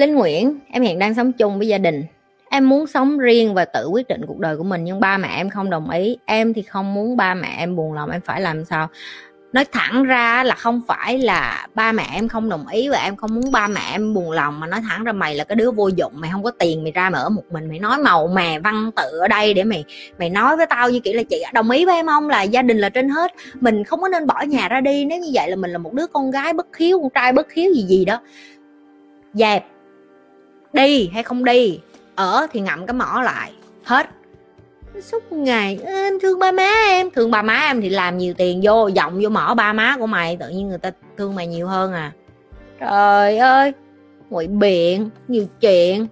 Linh Nguyễn, em hiện đang sống chung với gia đình. Em muốn sống riêng và tự quyết định cuộc đời của mình, nhưng ba mẹ em không đồng ý. Em thì không muốn ba mẹ em buồn lòng, em phải làm sao? Nói thẳng ra là không phải là ba mẹ em không đồng ý và em không muốn ba mẹ em buồn lòng, mà nói thẳng ra mày là cái đứa vô dụng, mày không có tiền, mày ra mà ở một mình, mày nói màu mè văn tự ở đây để mày mày nói với tao như kiểu là chị đồng ý với em không? Là gia đình là trên hết. Mình không có nên bỏ nhà ra đi, nếu như vậy là mình là một đứa con gái bất hiếu, con trai bất hiếu gì gì đó. Dẹp đi hay không đi, ở thì ngậm cái mỏ lại, hết. Suốt ngày em thương ba má em. Thương ba má em thì làm nhiều tiền vô, giọng vô mỏ ba má của mày, tự nhiên người ta thương mày nhiều hơn à. Trời ơi, ngụy biện, nhiều chuyện.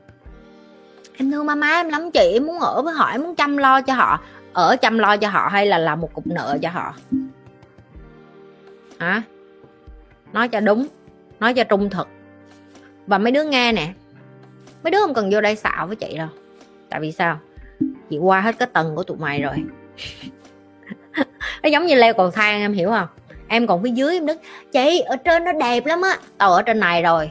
Em thương ba má em lắm chị, em muốn ở với họ, em muốn chăm lo cho họ. Ở chăm lo cho họ hay là làm một cục nợ cho họ? Hả? Nói cho đúng, nói cho trung thực. Và mấy đứa nghe nè mấy đứa không cần vô đây xạo với chị đâu. Tại vì sao? Chị qua hết cái tầng của tụi mày rồi. Nó giống như leo cầu thang, em hiểu không? Em còn phía dưới, em đứng, chị, ở trên nó đẹp lắm á. Tao ở trên này rồi.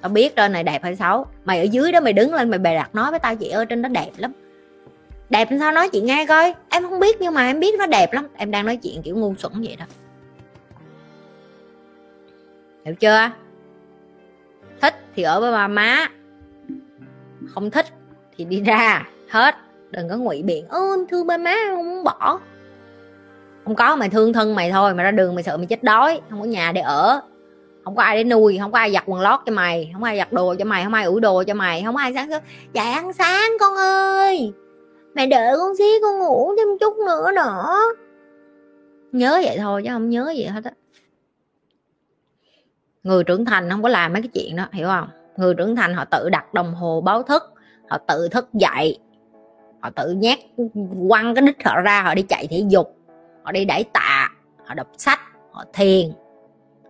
Tao biết trên này đẹp hay xấu. Mày ở dưới đó, mày đứng lên, mày bày đặt nói với tao. Chị ơi trên đó đẹp lắm. Đẹp sao nói chị nghe coi. Em không biết, nhưng mà em biết nó đẹp lắm. Em đang nói chuyện kiểu ngu xuẩn vậy đó. Hiểu chưa? Thích thì ở với ba má không thích thì đi ra. Hết. Đừng có ngụy biện. Ơ thương ba má không muốn bỏ. Không có, mày thương thân mày thôi. Mày ra đường mày sợ mày chết đói. Không có nhà để ở. Không có ai để nuôi. Không có ai giặt quần lót cho mày. Không có ai giặt đồ cho mày. Không ai ủi đồ cho mày. Không có ai sáng sớm. Dậy ăn sáng con ơi. Mày đợi con xí con ngủ thêm chút nữa nữa nhớ vậy thôi chứ không nhớ gì hết á. Người trưởng thành không có làm mấy cái chuyện đó, hiểu không? Người trưởng thành họ tự đặt đồng hồ báo thức họ tự thức dậy họ tự nhét quăng cái đít họ ra họ đi chạy thể dục họ đi đẩy tạ họ đọc sách họ thiền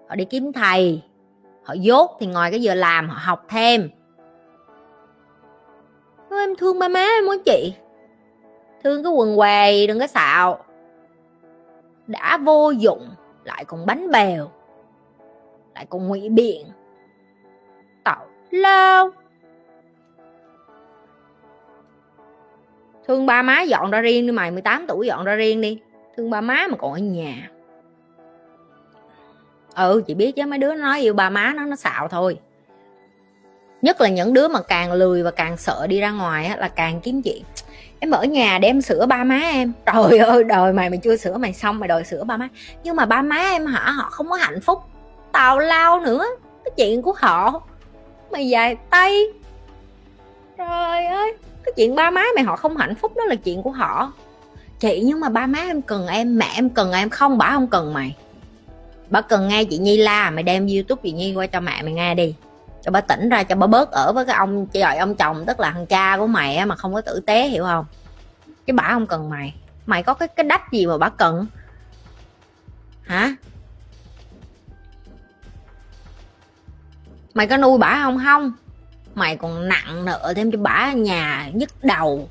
họ đi kiếm thầy họ dốt thì ngoài cái giờ làm họ học thêm. Ô, em thương ba má em muốn chị. Thương cái quần què đừng có xạo. Đã vô dụng lại còn bánh bèo lại còn ngụy biện lao thương ba má dọn ra riêng đi mày 18 tuổi dọn ra riêng đi. Thương ba má mà còn ở nhà. Ừ chị biết chứ mấy đứa nói yêu ba má nó nó xạo thôi. Nhất là những đứa mà càng lười và càng sợ đi ra ngoài á, là càng kiếm chuyện. Em ở nhà để em sửa ba má em. Trời ơi đời mày mày chưa sửa mày xong mày đòi sửa ba má. Nhưng mà ba má em hả họ không có hạnh phúc. Tào lao nữa cái chuyện của họ mày dài tay. Trời ơi, cái chuyện ba má mày họ không hạnh phúc đó là chuyện của họ. Chị, nhưng mà ba má em cần em, mẹ em cần em không, bà không cần mày. Bà cần nghe chị nhi la, mày đem youtube chị nhi qua cho mẹ mày nghe đi. Cho bà tỉnh ra, cho bà bớt ở với cái ông trời ông chồng, tức là thằng cha của mày mà không có tử tế, hiểu không? Chứ bà không cần mày. Mày có cái cái đách gì mà bà cần? Hả? Mày có nuôi bả không? Không. Mày còn nặng nợ thêm cho bả nhà nhức đầu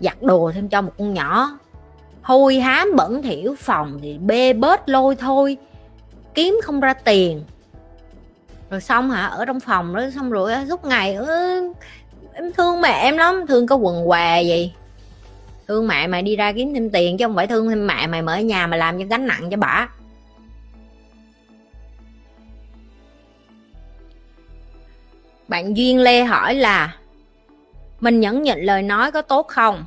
giặt đồ thêm cho một con nhỏ. Hôi hám bẩn thỉu phòng thì bê bết lôi thôi. Kiếm không ra tiền. Rồi xong hả? Ở trong phòng đó xong rồi suốt ngày ừ, em thương mẹ em lắm. Thương có quần què gì thương mẹ mày đi ra kiếm thêm tiền chứ không phải thương thêm mẹ mày mở nhà mà làm cho gánh nặng cho bả. Bạn duyên lê hỏi là, mình nhẫn nhịn lời nói có tốt không?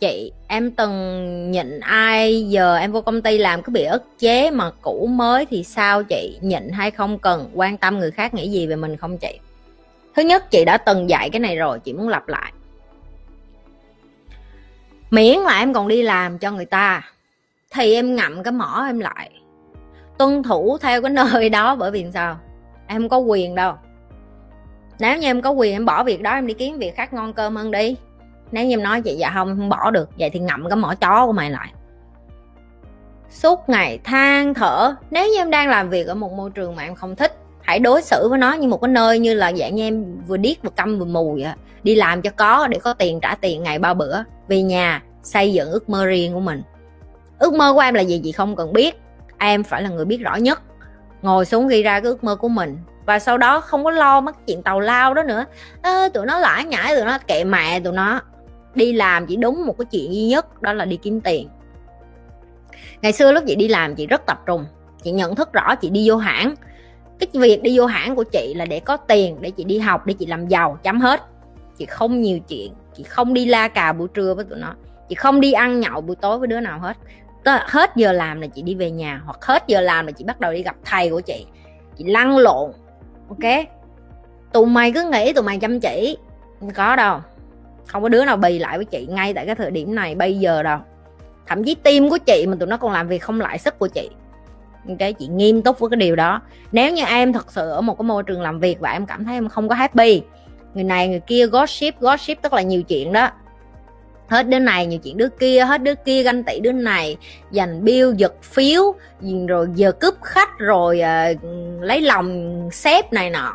Chị, em từng nhịn ai, giờ em vô công ty làm cứ bị ức chế mà cũ mới thì sao chị? Nhịn hay không cần? Quan tâm người khác nghĩ gì về mình không chị? Thứ nhất, chị đã từng dạy cái này rồi, chị muốn lặp lại. Miễn là em còn đi làm cho người ta, thì em ngậm cái mỏ em lại, tuân thủ theo cái nơi đó, bởi vì sao? Em không có quyền đâu nếu như em có quyền em bỏ việc đó, em đi kiếm việc khác ngon cơm hơn đi. Nếu như em nói vậy dạ không không bỏ được. Vậy thì ngậm cái mỏ chó của mày lại. Suốt ngày than thở. Nếu như em đang làm việc ở một môi trường mà em không thích, hãy đối xử với nó như một cái nơi như là dạng như em vừa điếc vừa câm vừa mù vậy đi làm cho có để có tiền trả tiền ngày ba bữa. Về nhà, xây dựng ước mơ riêng của mình. Ước mơ của em là gì, chị không cần biết. Em phải là người biết rõ nhất ngồi xuống ghi ra cái ước mơ của mình. Và sau đó không có lo mất chuyện tàu lao đó nữa. À, tụi nó lãi nhãi tụi nó kệ mẹ tụi nó đi làm chỉ đúng một cái chuyện duy nhất đó là đi kiếm tiền. Ngày xưa lúc chị đi làm chị rất tập trung. Chị nhận thức rõ chị đi vô hãng. Cái việc đi vô hãng của chị là để có tiền để chị đi học để chị làm giàu chấm hết. Chị không nhiều chuyện chị không đi la cà buổi trưa với tụi nó. Chị không đi ăn nhậu buổi tối với đứa nào hết hết giờ làm là chị đi về nhà, hoặc hết giờ làm là chị bắt đầu đi gặp thầy của chị. Chị lăn lộn, ok? Tụi mày cứ nghĩ tụi mày chăm chỉ. Không có đâu. Không có đứa nào bì lại với chị ngay tại cái thời điểm này, bây giờ đâu. Thậm chí tim của chị mà tụi nó còn làm việc không lại sức của chị. Cái chị nghiêm túc với cái điều đó. Nếu như em thật sự ở một cái môi trường làm việc và em cảm thấy em không có happy, người này người kia gossip gossip tức là nhiều chuyện đó hết đứa này nhiều chuyện đứa kia hết đứa kia ganh tị đứa này giành bill giật phiếu rồi giờ cướp khách rồi uh, lấy lòng sếp này nọ.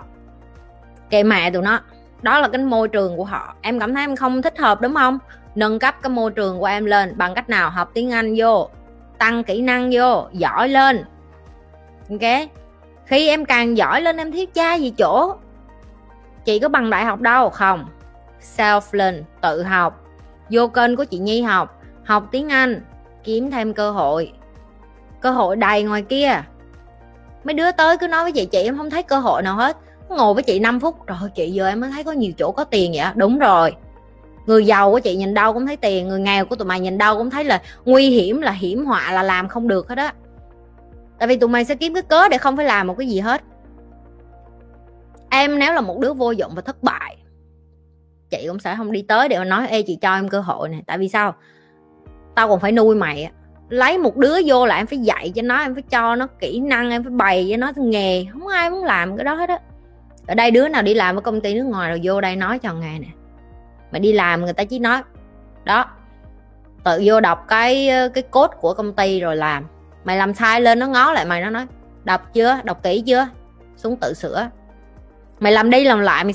Kệ mẹ tụi nó. Đó là cái môi trường của họ. Em cảm thấy em không thích hợp đúng không? Nâng cấp cái môi trường của em lên bằng cách nào? Học tiếng anh vô. Tăng kỹ năng vô. Giỏi lên. Ok? Khi em càng giỏi lên em thiếu cha gì chỗ? Chị có bằng đại học đâu? Không. Self learn tự học vô kênh của chị nhi học học tiếng anh, kiếm thêm cơ hội. Cơ hội đầy ngoài kia. Mấy đứa tới cứ nói với chị chị em không thấy cơ hội nào hết. Ngồi với chị 5 phút rồi chị giờ em mới thấy có nhiều chỗ có tiền vậy đúng rồi. Người giàu của chị nhìn đâu cũng thấy tiền, người nghèo của tụi mày nhìn đâu cũng thấy là nguy hiểm, là hiểm họa, là làm không được hết á. Tại vì tụi mày sẽ kiếm cái cớ để không phải làm một cái gì hết. Em nếu là một đứa vô dụng và thất bại chị cũng sẽ không đi tới để mà nói, ê, chị cho em cơ hội này tại vì sao? Tao còn phải nuôi mày lấy một đứa vô là em phải dạy cho nó, em phải cho nó kỹ năng, em phải bày cho nó nghề. Không ai muốn làm cái đó hết á. Ở đây đứa nào đi làm ở công ty nước ngoài rồi vô đây nói cho nghe nè. Mà đi làm người ta chỉ nói, đó, tự vô đọc cái cái cốt của công ty rồi làm. Mày làm sai lên nó ngó lại mày, nó nói, đọc chưa? Đọc kỹ chưa? Xuống tự sửa. Mày làm đi làm lại, mày